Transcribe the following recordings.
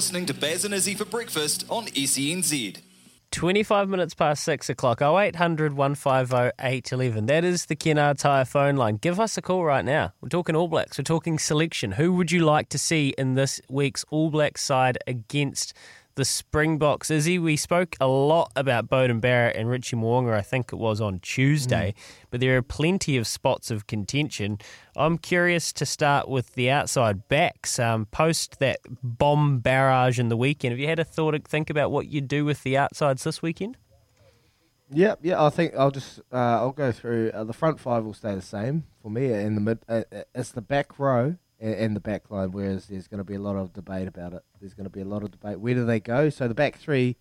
Listening to Baz and Izzy for breakfast on SENZ. 25 minutes past 6 o'clock. 0800 150 811. That is the Kennard Tyre phone line. Give us a call right now. We're talking All Blacks. We're talking selection. Who would you like to see in this week's All Blacks side against the Springboks? Izzy, we spoke a lot about Beauden Barrett and Richie Mo'unga, I think it was on Tuesday, but there are plenty of spots of contention. I'm curious to start with the outside backs. Um, post that bomb barrage in the weekend, have you had a thought, think about what you'd do with the outsides this weekend? Yep, yeah. I think I'll just uh, I'll go through. Uh, the front five will stay the same for me. In the mid, uh, uh, it's the back row and, and the back line. Whereas there's going to be a lot of debate about it. There's going to be a lot of debate. Where do they go? So the back three.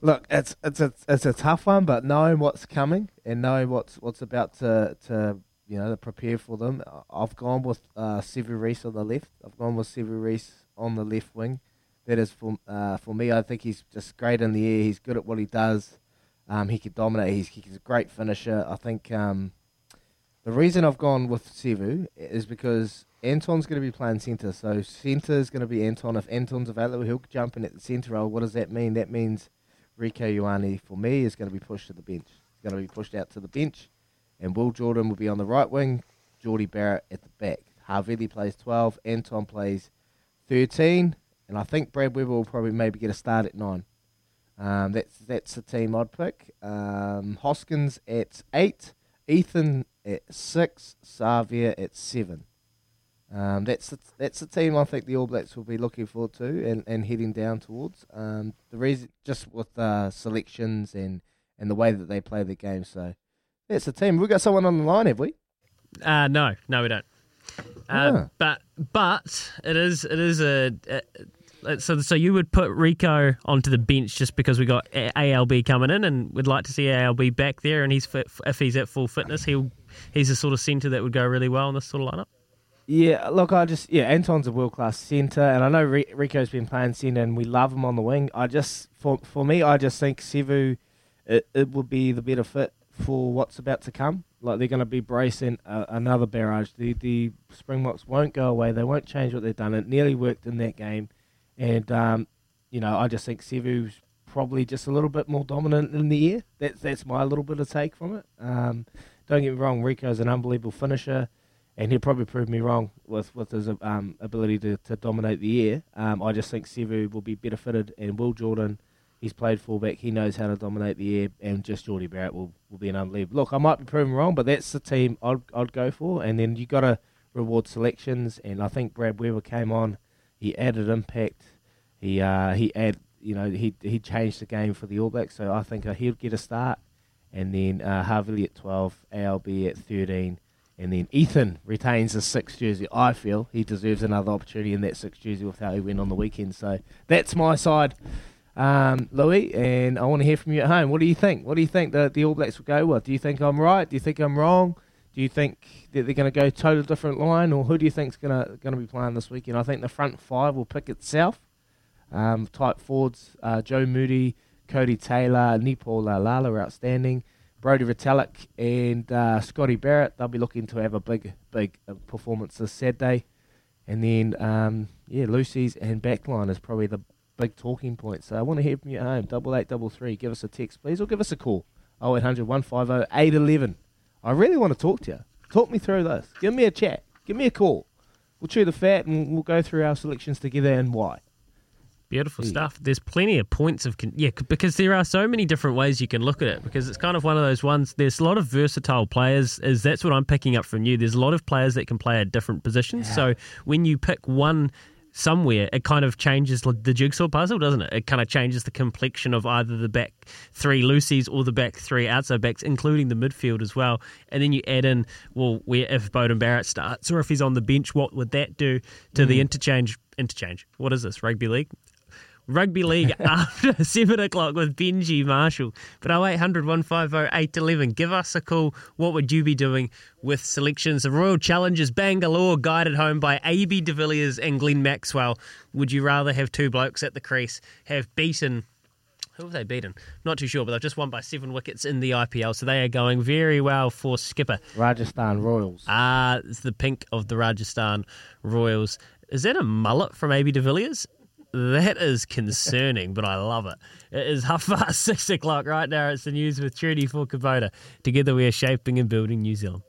Look, it's it's a it's a tough one, but knowing what's coming and knowing what's what's about to to you know to prepare for them, I've gone with uh, Reece on the left. I've gone with Sevu Reece on the left wing. That is for uh, for me. I think he's just great in the air. He's good at what he does. Um, he can dominate. He's, he's a great finisher. I think um, the reason I've gone with Sevu is because Anton's going to be playing centre. So centre is going to be Anton. If Anton's available, he'll jump in at the centre role. What does that mean? That means Rieko Ioane, for me, is going to be pushed to the bench. He's going to be pushed out to the bench. And Will Jordan will be on the right wing. Jordie Barrett at the back. Harvey plays 12. Anton plays 13. And I think Brad Weber will probably maybe get a start at 9. Um, that's that's the team I'd pick. Um, Hoskins at eight, Ethan at six, Savea at seven. Um, that's the, that's the team I think the All Blacks will be looking forward to and, and heading down towards. Um, the reason just with uh, selections and, and the way that they play the game. So that's the team. We've got someone on the line, have we? Uh, no, no, we don't. Uh, Ah. But but it is it is a, a so so you would put Rieko onto the bench just because we got ALB coming in and we'd like to see ALB back there and he's fit, if he's at full fitness he'll he's the sort of centre that would go really well in this sort of lineup. Yeah, look, I just yeah, Anton's a world class centre, and I know Ri- Rieko's been playing centre, and we love him on the wing. I just for for me, I just think Sevu, it, it would be the better fit for what's about to come. Like they're going to be bracing uh, another barrage. The the Springboks won't go away. They won't change what they've done. It nearly worked in that game, and um, you know I just think Sevu's probably just a little bit more dominant in the air. That's that's my little bit of take from it. Um, don't get me wrong, Rieko's an unbelievable finisher and he'll probably prove me wrong with with his um, ability to, to dominate the air. Um, I just think Sevu will be better fitted, and Will Jordan, he's played fullback, he knows how to dominate the air, and just Jordie Barrett will, will be an unbelievable. Look, I might be proven wrong, but that's the team I'd I'd go for, and then you got to reward selections, and I think Brad Weber came on, he added impact, he uh, he add you know he he changed the game for the All Blacks, so I think uh, he'll get a start, and then uh, Harvey at twelve, ALB at thirteen. And then Ethan retains the sixth jersey. I feel he deserves another opportunity in that sixth jersey with how he went on the weekend. So that's my side, um, Louis. And I want to hear from you at home. What do you think? What do you think that the All Blacks will go with? Do you think I'm right? Do you think I'm wrong? Do you think that they're going to go total different line, or who do you think's going to going to be playing this weekend? I think the front five will pick itself. Um, type forwards: uh, Joe Moody, Codie Taylor, Nepo Laulala are outstanding. Brodie Retallick and uh, Scotty Barrett, they'll be looking to have a big, big uh, performance this Saturday. And then, um, yeah, loosies and backline is probably the big talking point. So I want to hear from you at home. Double eight, double three. Give us a text, please, or give us a call. 0800 150 811. I really want to talk to you. Talk me through this. Give me a chat. Give me a call. we'll chew the fat and we'll go through our selections together and why. Beautiful hmm. stuff. There's plenty of points of con- yeah, because there are so many different ways you can look at it. Because it's kind of one of those ones. There's a lot of versatile players. Is that's what I'm picking up from you. There's a lot of players that can play at different positions. So when you pick one somewhere, it kind of changes the jigsaw puzzle, doesn't it? It kind of changes the complexion of either the back three loosies or the back three outside backs, including the midfield as well. And then you add in, well, where if Beauden Barrett starts or if he's on the bench, what would that do to the hmm. interchange? Interchange. What is this? Rugby league? Rugby League after 7 o'clock with Benji Marshall. But 0800 150 811. Give us a call. What would you be doing with selections? The Royal Challengers Bangalore guided home by AB de Villiers and Glenn Maxwell. Would you rather have two blokes at the crease have beaten who have they beaten? Not too sure, but they've just won by seven wickets in the IPL, so they are going very well for skipper. Rajasthan Royals. Ah, it's the pink of the Rajasthan Royals. Is that a mullet from AB de Villiers? That is concerning, but I love it. It is half past six o'clock right now. It's the news with Trudy for Kubota. Together we are shaping and building New Zealand.